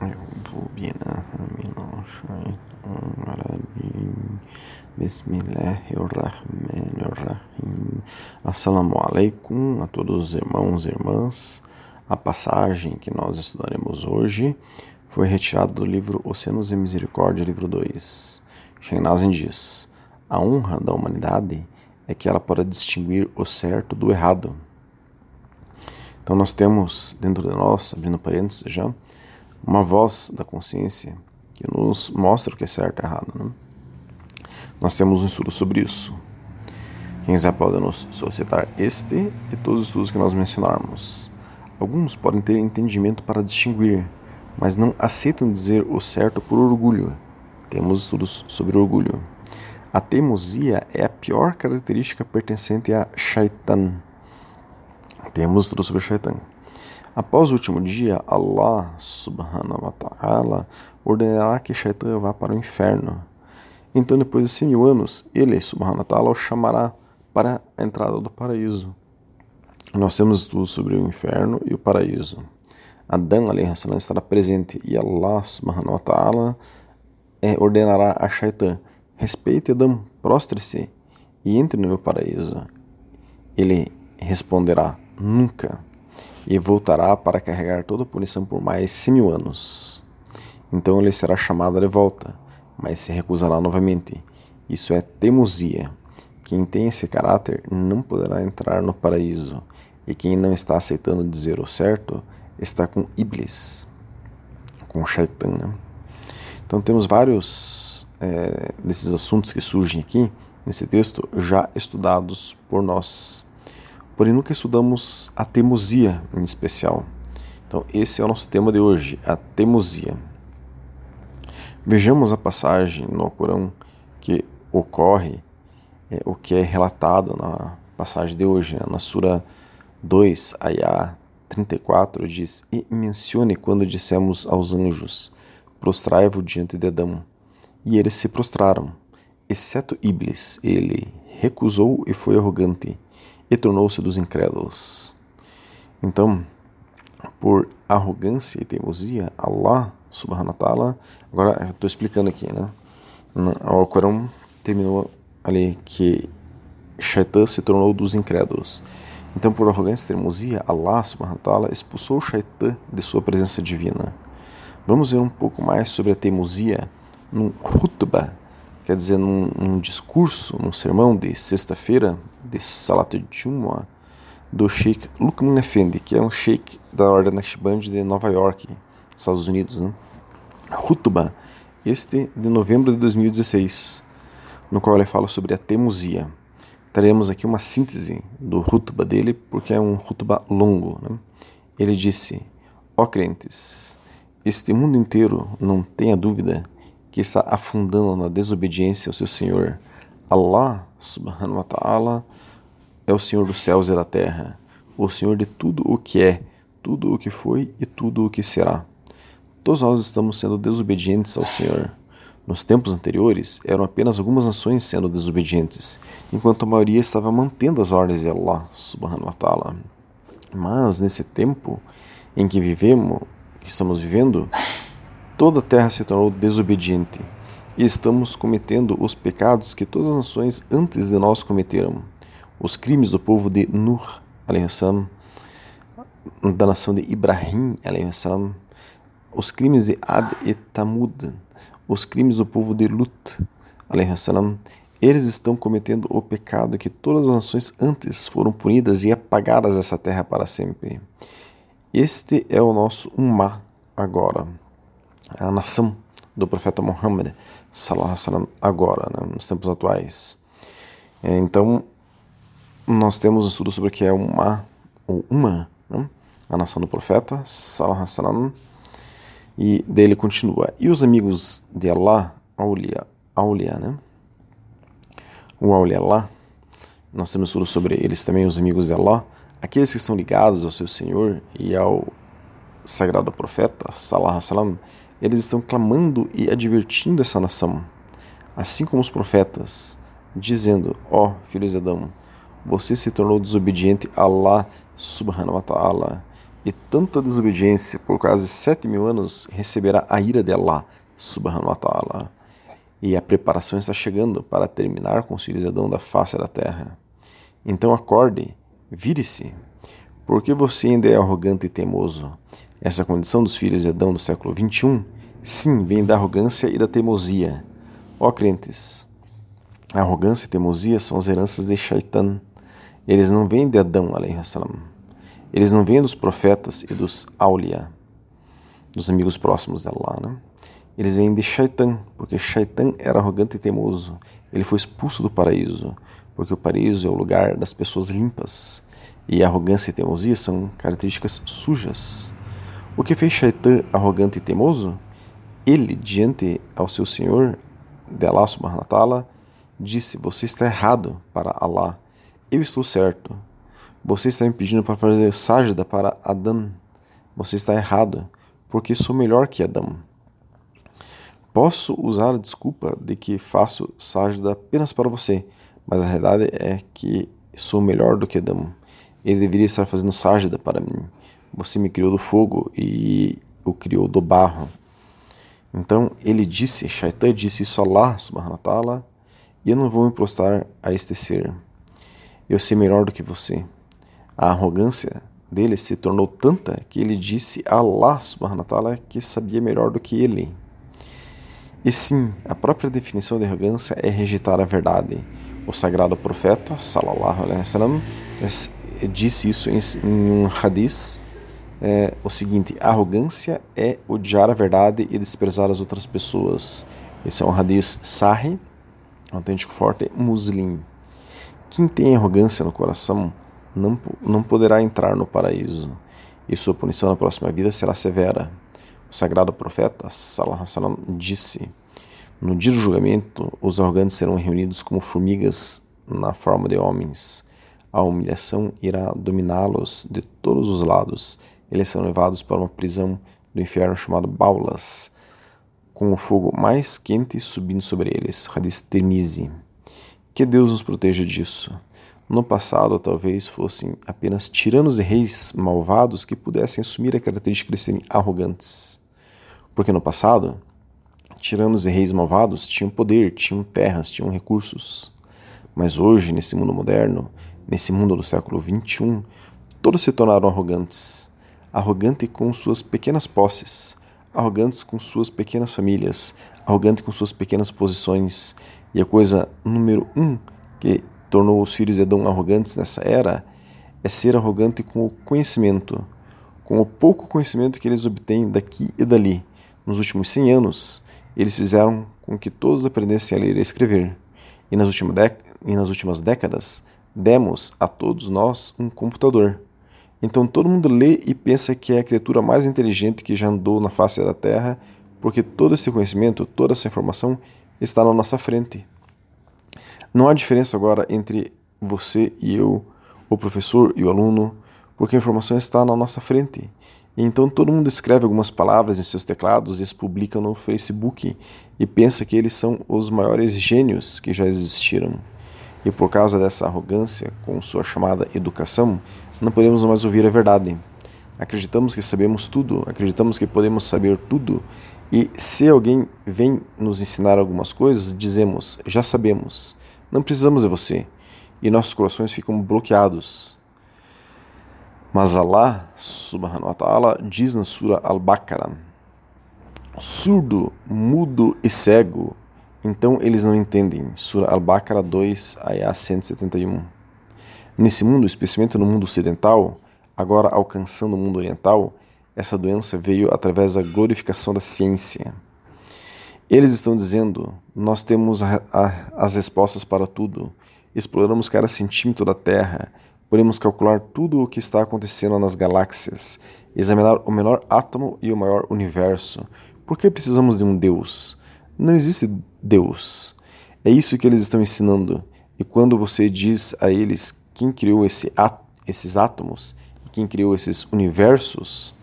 Eu vou virar Bismillahirrahmanirrahim. Assalamu alaikum a todos os irmãos e irmãs. A passagem que nós estudaremos hoje foi retirada do livro Oceanos e Misericórdia, livro 2. Shenazen diz: A honra da humanidade é que ela pode distinguir o certo do errado. Então nós temos dentro de nós, abrindo parênteses já, uma voz da consciência que nos mostra o que é certo e errado. Né? Nós temos um estudo sobre isso. Quem quiser pode nos solicitar este e todos os estudos que nós mencionarmos. Alguns podem ter entendimento para distinguir, mas não aceitam dizer o certo por orgulho. Temos estudos sobre orgulho. A teimosia é a pior característica pertencente a Shaitan. Temos estudos sobre Shaitan. Após o último dia, Allah subhanahu wa ta'ala ordenará que Shaitan vá para o inferno. Então, depois de 100 mil anos, ele, subhanahu wa ta'ala, o chamará para a entrada do paraíso. Nós temos estudos sobre o inferno e o paraíso. Adão salam estará presente e Allah subhanahu wa ta'ala é, ordenará a Shaitan: respeite Adão, prostre-se e entre no meu paraíso. Ele responderá: nunca e voltará para carregar toda a punição por mais 100 mil anos. Então ele será chamado de volta, mas se recusará novamente. Isso é teimosia. Quem tem esse caráter não poderá entrar no paraíso, e quem não está aceitando dizer o certo está com Iblis, com Shaitan. Né? Então temos vários é, desses assuntos que surgem aqui nesse texto já estudados por nós porém nunca estudamos a teimosia em especial. Então, esse é o nosso tema de hoje, a teimosia. Vejamos a passagem no Corão que ocorre, é, o que é relatado na passagem de hoje, né? na Sura 2, Ayah 34, diz: E mencione quando dissemos aos anjos: Prostrai-vos diante de Adão. E eles se prostraram, exceto Iblis, ele recusou e foi arrogante e tornou-se dos incrédulos. Então, por arrogância e teimosia, Allah subhanahu wa ta'ala, agora estou explicando aqui, né? O Corão terminou ali que Shaitan se tornou dos incrédulos. Então, por arrogância e teimosia, Allah subhanahu wa ta'ala expulsou Shaitan de sua presença divina. Vamos ver um pouco mais sobre a teimosia no Hutbah, quer dizer, num, num discurso, num sermão de sexta-feira de Salat Jumu'ah do Sheikh Lukman Effendi, que é um sheikh da Ordem Naqshband de Nova York, Estados Unidos, né? Hutuba, este de novembro de 2016, no qual ele fala sobre a teimosia. Teremos aqui uma síntese do Hutuba dele, porque é um Hutuba longo. Né? Ele disse: Ó crentes, este mundo inteiro, não tenha dúvida, que está afundando na desobediência ao seu Senhor. Allah subhanahu wa ta'ala é o Senhor dos céus e da terra, o Senhor de tudo o que é, tudo o que foi e tudo o que será. Todos nós estamos sendo desobedientes ao Senhor. Nos tempos anteriores, eram apenas algumas nações sendo desobedientes, enquanto a maioria estava mantendo as ordens de Allah subhanahu wa ta'ala. Mas nesse tempo em que vivemos, que estamos vivendo, toda a terra se tornou desobediente e estamos cometendo os pecados que todas as nações antes de nós cometeram. Os crimes do povo de Nur, salam, da nação de Ibrahim, salam, os crimes de Ad e Tamud, os crimes do povo de Lut, salam, eles estão cometendo o pecado que todas as nações antes foram punidas e apagadas dessa terra para sempre. Este é o nosso Ummah agora a nação do profeta Muhammad sallam, agora, né, nos tempos atuais. Então, nós temos um estudo sobre o que é uma, ou uma, né, a nação do profeta sallam, e dele continua. E os amigos de Allah, Aulia, Aulia né? O Aulia Allah, nós temos estudo sobre eles também, os amigos de Allah, aqueles que são ligados ao seu Senhor e ao sagrado profeta, salam, eles estão clamando e advertindo essa nação, assim como os profetas, dizendo: Ó oh, filhos de Adão, você se tornou desobediente a Allah subhanahu wa ta'ala, e tanta desobediência por quase sete mil anos receberá a ira de Allah, subhanahu wa ta'ala. E a preparação está chegando para terminar com os filhos de Adão da face da terra. Então acorde, vire-se, porque você ainda é arrogante e teimoso. Essa condição dos filhos de Adão do século 21, sim, vem da arrogância e da teimosia. Ó crentes, a arrogância e teimosia são as heranças de Shaitan. Eles não vêm de Adão, salam. Eles não vêm dos profetas e dos Aulia, dos amigos próximos de Allah, né? Eles vêm de Shaitan, porque Shaitan era arrogante e teimoso. Ele foi expulso do paraíso, porque o paraíso é o lugar das pessoas limpas. E a arrogância e teimosia são características sujas. O que fez Shaitan arrogante e teimoso? Ele, diante ao seu Senhor, de Allah subhanahu wa disse: Você está errado para Allah, eu estou certo. Você está me pedindo para fazer sajda para Adão. Você está errado, porque sou melhor que Adão. Posso usar a desculpa de que faço sajda apenas para você, mas a realidade é que sou melhor do que Adão. Ele deveria estar fazendo sajda para mim. Você me criou do fogo e o criou do barro. Então ele disse, Shaitan disse isso a Allah subhanahu wa ta'ala, e eu não vou me prostrar a este ser. Eu sei melhor do que você. A arrogância dele se tornou tanta que ele disse a Allah subhanahu wa ta'ala que sabia melhor do que ele. E sim, a própria definição de arrogância é rejeitar a verdade. O sagrado profeta, sallallahu alaihi wasallam, disse isso em, um hadith, é, o seguinte, arrogância é odiar a verdade e desprezar as outras pessoas. Esse é um hadith sahih, autêntico forte, muslim. Quem tem arrogância no coração não, não poderá entrar no paraíso, e sua punição na próxima vida será severa. O sagrado profeta Salah Salam disse: No dia do julgamento, os arrogantes serão reunidos como formigas na forma de homens. A humilhação irá dominá-los de todos os lados. Eles serão levados para uma prisão do inferno chamada Baulas, com o fogo mais quente subindo sobre eles. Hadith Temizi. Que Deus nos proteja disso. No passado, talvez fossem apenas tiranos e reis malvados que pudessem assumir a característica de serem arrogantes. Porque no passado, tiranos e reis malvados tinham poder, tinham terras, tinham recursos. Mas hoje, nesse mundo moderno, nesse mundo do século XXI, todos se tornaram arrogantes. Arrogante com suas pequenas posses, arrogantes com suas pequenas famílias, arrogante com suas pequenas posições. E a coisa número um que tornou os filhos de Adão arrogantes nessa era é ser arrogante com o conhecimento, com o pouco conhecimento que eles obtêm daqui e dali. Nos últimos 100 anos, eles fizeram com que todos aprendessem a ler e a escrever. E nas, últimas e nas últimas décadas, demos a todos nós um computador. Então todo mundo lê e pensa que é a criatura mais inteligente que já andou na face da Terra, porque todo esse conhecimento, toda essa informação está na nossa frente. Não há diferença agora entre você e eu, o professor e o aluno, porque a informação está na nossa frente. Então todo mundo escreve algumas palavras em seus teclados e as publica no Facebook e pensa que eles são os maiores gênios que já existiram. E por causa dessa arrogância com sua chamada educação, não podemos mais ouvir a verdade. Acreditamos que sabemos tudo, acreditamos que podemos saber tudo, e se alguém vem nos ensinar algumas coisas, dizemos: já sabemos. Não precisamos de você. E nossos corações ficam bloqueados. Mas Allah, subhanahu wa ta'ala, diz na Sura Al-Baqarah: surdo, mudo e cego, então eles não entendem. Sura Al-Baqarah 2, ayah 171. Nesse mundo, especialmente no mundo ocidental, agora alcançando o mundo oriental, essa doença veio através da glorificação da ciência. Eles estão dizendo: nós temos a, a, as respostas para tudo, exploramos cada centímetro da Terra, podemos calcular tudo o que está acontecendo nas galáxias, examinar o menor átomo e o maior universo. Por que precisamos de um Deus? Não existe Deus. É isso que eles estão ensinando. E quando você diz a eles quem criou esse esses átomos, quem criou esses universos,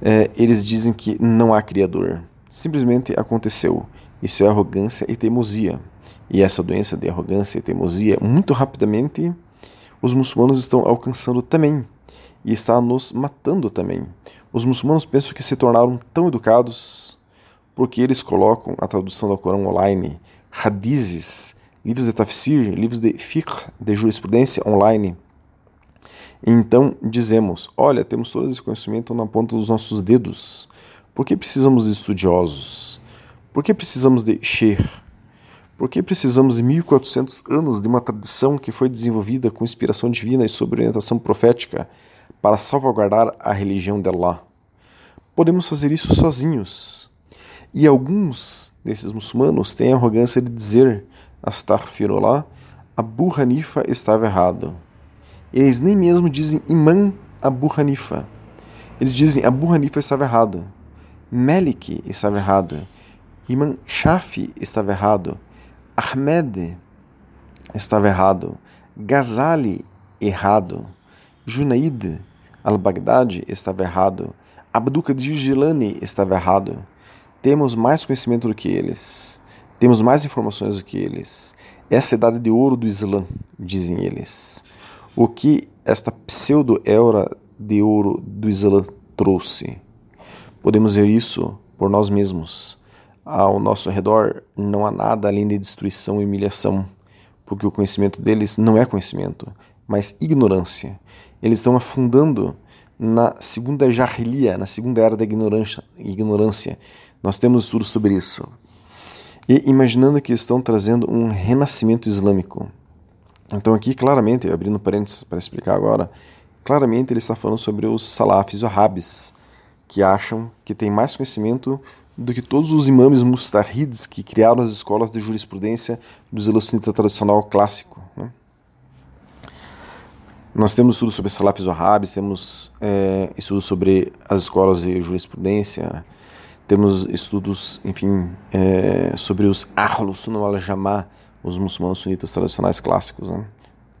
é, eles dizem que não há Criador. Simplesmente aconteceu. Isso é arrogância e teimosia. E essa doença de arrogância e teimosia, muito rapidamente, os muçulmanos estão alcançando também. e está nos matando também. Os muçulmanos pensam que se tornaram tão educados porque eles colocam a tradução do Corão online, hadizes, livros de tafsir, livros de fiqh, de jurisprudência online. Então dizemos: olha, temos todo esse conhecimento na ponta dos nossos dedos. Por que precisamos de estudiosos? Por que precisamos de sheikh? Por que precisamos de 1400 anos de uma tradição que foi desenvolvida com inspiração divina e sob orientação profética para salvaguardar a religião de Allah? Podemos fazer isso sozinhos. E alguns desses muçulmanos têm a arrogância de dizer Astaghfirullah, Abu Hanifa estava errado. Eles nem mesmo dizem Imam Abu Hanifa. Eles dizem Abu Hanifa estava errado. Malik estava errado. Imam Shafi estava errado. Ahmed estava errado, Ghazali errado, Junaid al-Baghdadi estava errado, Abdul Qadir Gilani estava errado. Temos mais conhecimento do que eles, temos mais informações do que eles. Essa é a idade de ouro do Islã, dizem eles. O que esta pseudo-era de ouro do Islã trouxe? Podemos ver isso por nós mesmos ao nosso redor não há nada além de destruição e humilhação, porque o conhecimento deles não é conhecimento, mas ignorância. Eles estão afundando na segunda jarrilia, na segunda era da ignorância. ignorância. Nós temos estudos sobre isso. E imaginando que estão trazendo um renascimento islâmico. Então aqui claramente, abrindo parênteses para explicar agora, claramente ele está falando sobre os salafis, os wahhabis, que acham que tem mais conhecimento do que todos os imames mustahids que criaram as escolas de jurisprudência do Islã sunita tradicional clássico. Né? Nós temos estudos sobre salafis wahhabis, temos é, estudos sobre as escolas de jurisprudência, temos estudos, enfim, é, sobre os Ahlus Sunnah al-Jamá, os muçulmanos sunitas tradicionais clássicos, né?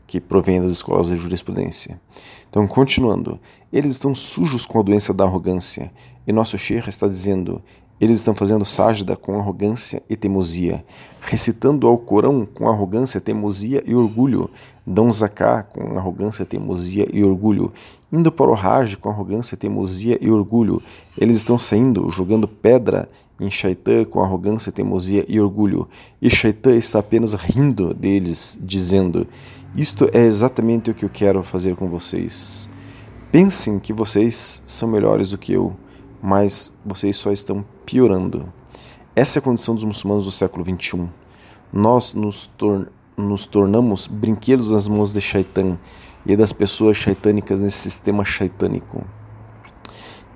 que provêm das escolas de jurisprudência. Então, continuando, eles estão sujos com a doença da arrogância, e nosso Sheikh está dizendo: eles estão fazendo sajda com arrogância e teimosia, recitando ao Corão com arrogância, teimosia e orgulho, dão zaká com arrogância, teimosia e orgulho, indo para o Hajj com arrogância, teimosia e orgulho. Eles estão saindo, jogando pedra em Shaitã com arrogância, teimosia e orgulho. E Shaitã está apenas rindo deles, dizendo: Isto é exatamente o que eu quero fazer com vocês. Pensem que vocês são melhores do que eu mas vocês só estão piorando. Essa é a condição dos muçulmanos do século XXI. Nós nos, tor nos tornamos brinquedos nas mãos de Shaitan e das pessoas shaitânicas nesse sistema shaitânico.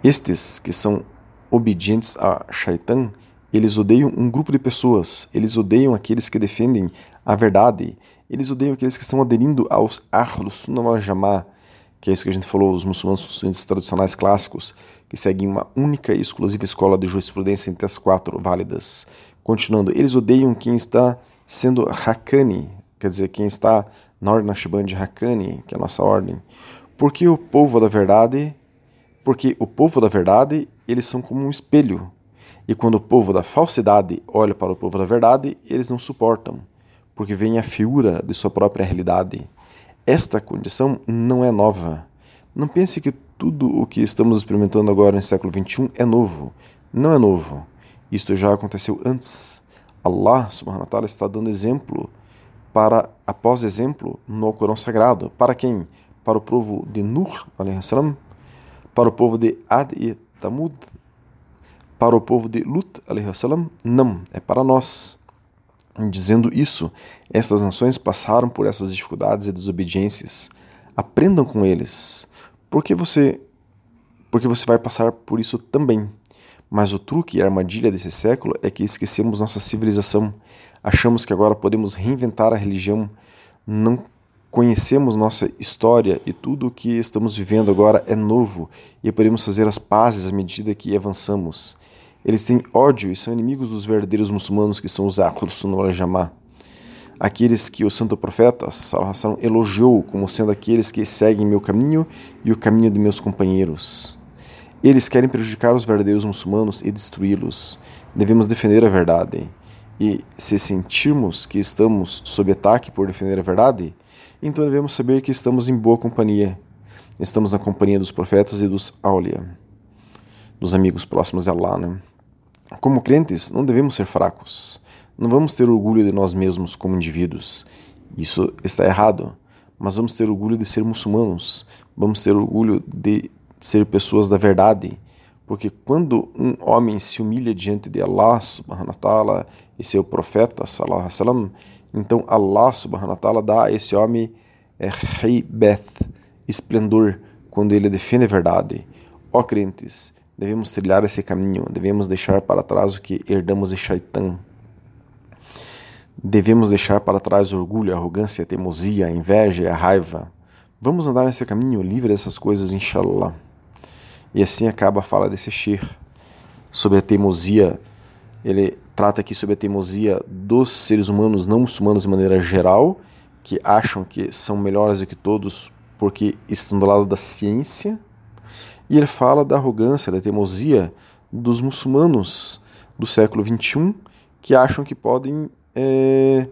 Estes que são obedientes a Shaitan, eles odeiam um grupo de pessoas, eles odeiam aqueles que defendem a verdade, eles odeiam aqueles que estão aderindo aos Ahlus Sunnah Jama'ah, que é isso que a gente falou, os muçulmanos tradicionais clássicos, que seguem uma única e exclusiva escola de jurisprudência entre as quatro válidas. Continuando, eles odeiam quem está sendo Hakani, quer dizer, quem está na ordem Nashban de Hakani, que é a nossa ordem. Porque o povo da verdade, porque o povo da verdade, eles são como um espelho. E quando o povo da falsidade olha para o povo da verdade, eles não suportam, porque vem a figura de sua própria realidade. Esta condição não é nova. Não pense que tudo o que estamos experimentando agora no século XXI é novo. Não é novo. Isto já aconteceu antes. Allah subhanahu wa ta'ala está dando exemplo para após exemplo no Corão Sagrado. Para quem? Para o povo de Nuh, salam, para o povo de Ad e Tamud, para o povo de Lut, salam, não, é para nós. Dizendo isso, essas nações passaram por essas dificuldades e desobediências. Aprendam com eles, porque você porque você vai passar por isso também. Mas o truque e a armadilha desse século é que esquecemos nossa civilização. Achamos que agora podemos reinventar a religião. Não conhecemos nossa história e tudo o que estamos vivendo agora é novo e podemos fazer as pazes à medida que avançamos. Eles têm ódio e são inimigos dos verdadeiros muçulmanos que são os Ahlus Sunnah Jamá. Aqueles que o santo profeta Sallallahu elogiou como sendo aqueles que seguem meu caminho e o caminho de meus companheiros. Eles querem prejudicar os verdadeiros muçulmanos e destruí-los. Devemos defender a verdade. E se sentirmos que estamos sob ataque por defender a verdade, então devemos saber que estamos em boa companhia. estamos na companhia dos profetas e dos aulia, dos amigos próximos a Allah, né? Como crentes, não devemos ser fracos. Não vamos ter orgulho de nós mesmos como indivíduos. Isso está errado. Mas vamos ter orgulho de ser muçulmanos. Vamos ter orgulho de ser pessoas da verdade. Porque quando um homem se humilha diante de Allah subhanahu wa ta'ala e seu profeta sallallahu alaihi então Allah subhanahu wa ta'ala dá a esse homem é, esplendor, quando ele defende a verdade. Ó crentes, devemos trilhar esse caminho, devemos deixar para trás o que herdamos de Shaitan. Devemos deixar para trás orgulho, arrogância, teimosia, inveja e raiva. Vamos andar nesse caminho livre dessas coisas, inshallah. E assim acaba a fala desse Shir sobre a teimosia. Ele trata aqui sobre a teimosia dos seres humanos não muçulmanos de maneira geral, que acham que são melhores do que todos porque estão do lado da ciência. E ele fala da arrogância, da teimosia dos muçulmanos do século XXI que acham que podem é,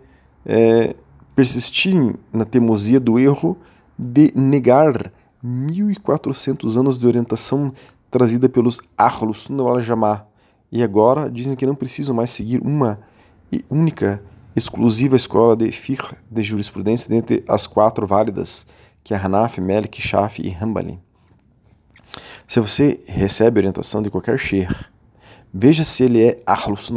é, persistir na teimosia do erro de negar 1400 anos de orientação trazida pelos Ahlus Sunnah wal. E agora dizem que não precisam mais seguir uma e única exclusiva escola de fiqh, de jurisprudência, dentre as quatro válidas, que é Hanaf, Malik, Shafi e Hanbali. Se você recebe orientação de qualquer sheikh, veja se ele é Ahlus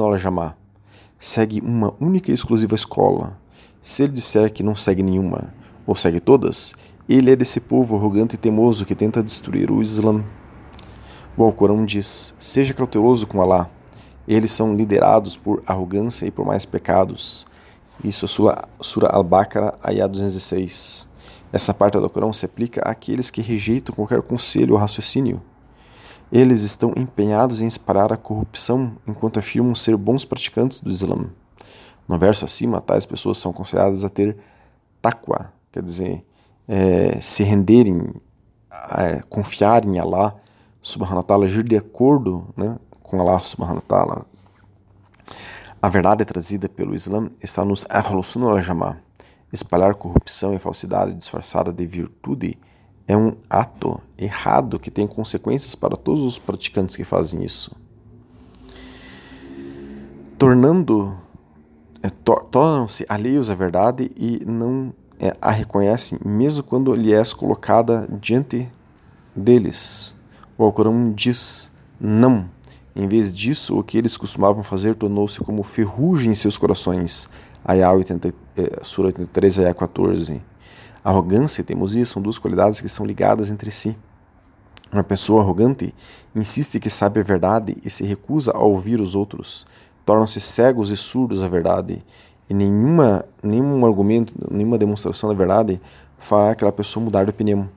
segue uma única e exclusiva escola. Se ele disser que não segue nenhuma, ou segue todas, ele é desse povo arrogante e teimoso que tenta destruir o Islã. O Alcorão diz: Seja cauteloso com Alá. Eles são liderados por arrogância e por mais pecados. Isso é Sura Al-Baqarah, Ayah 216. Essa parte do Alcorão se aplica àqueles que rejeitam qualquer conselho ou raciocínio eles estão empenhados em espalhar a corrupção enquanto afirmam ser bons praticantes do Islã. No verso acima, tais pessoas são consideradas a ter taqwa, quer dizer, é, se renderem, é, confiar em Allah subhanahu wa ta'ala, agir de acordo né, com Allah subhanahu wa ta'ala. A verdade trazida pelo Islã está nos Ahlus Sunnah wal Espalhar corrupção e falsidade disfarçada de virtude é um ato errado que tem consequências para todos os praticantes que fazem isso. Tornando, é, to, tornam-se alheios à verdade e não é, a reconhecem, mesmo quando lhe é colocada diante deles. O Alcorão diz não. Em vez disso, o que eles costumavam fazer tornou-se como ferrugem em seus corações. Ayah 80, é, Sura 83, Ayah 14. Arrogância e teimosia são duas qualidades que são ligadas entre si. Uma pessoa arrogante insiste que sabe a verdade e se recusa a ouvir os outros. Tornam-se cegos e surdos à verdade. E nenhuma, nenhum argumento, nenhuma demonstração da verdade fará aquela pessoa mudar de opinião.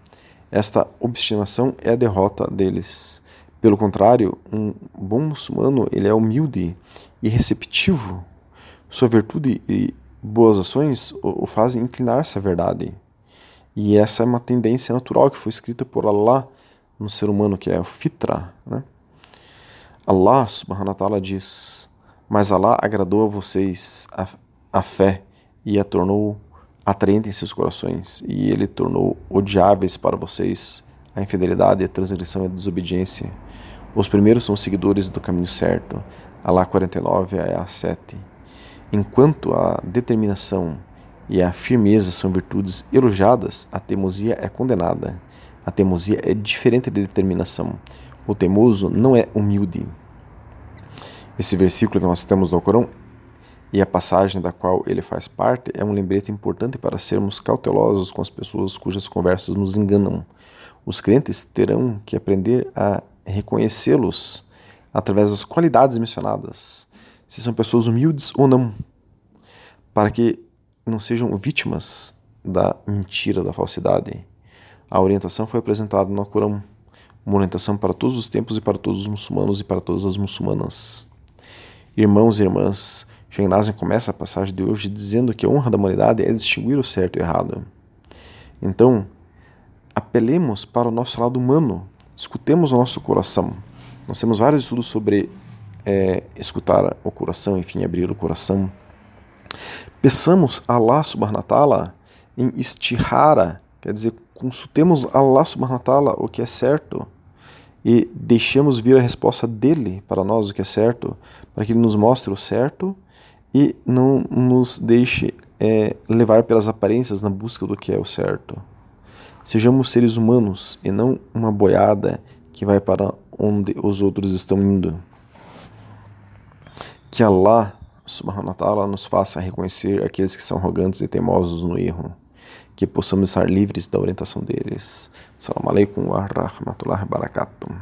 Esta obstinação é a derrota deles. Pelo contrário, um bom muçulmano ele é humilde e receptivo. Sua virtude e boas ações o fazem inclinar-se à verdade. E essa é uma tendência natural que foi escrita por Allah no ser humano, que é o fitra. Né? Allah subhanahu wa ta'ala diz: Mas Allah agradou a vocês a, a fé e a tornou atraente em seus corações, e ele tornou odiáveis para vocês a infidelidade, a transgressão e a desobediência. Os primeiros são seguidores do caminho certo. Allah 49, a 7. Enquanto a determinação e a firmeza são virtudes elogiadas, a teimosia é condenada. A teimosia é diferente de determinação. O teimoso não é humilde. Esse versículo que nós temos no Corão e a passagem da qual ele faz parte é um lembrete importante para sermos cautelosos com as pessoas cujas conversas nos enganam. Os crentes terão que aprender a reconhecê-los através das qualidades mencionadas, se são pessoas humildes ou não, para que não sejam vítimas da mentira, da falsidade. A orientação foi apresentada no Corão, uma orientação para todos os tempos e para todos os muçulmanos e para todas as muçulmanas. Irmãos e irmãs, Sheikh começa a passagem de hoje dizendo que a honra da humanidade é distinguir o certo e o errado. Então, apelemos para o nosso lado humano, escutemos o nosso coração. Nós temos vários estudos sobre é, escutar o coração, enfim, abrir o coração. Peçamos a Allah subhanahu wa em istihara, quer dizer, consultemos Allah subhanahu wa o que é certo e deixemos vir a resposta dele para nós o que é certo, para que ele nos mostre o certo e não nos deixe é, levar pelas aparências na busca do que é o certo. Sejamos seres humanos e não uma boiada que vai para onde os outros estão indo. Que Allah subhanahu wa ta'ala nos faça reconhecer aqueles que são arrogantes e teimosos no erro, que possamos estar livres da orientação deles. Salam alaikum wa rahmatullahi barakatuh.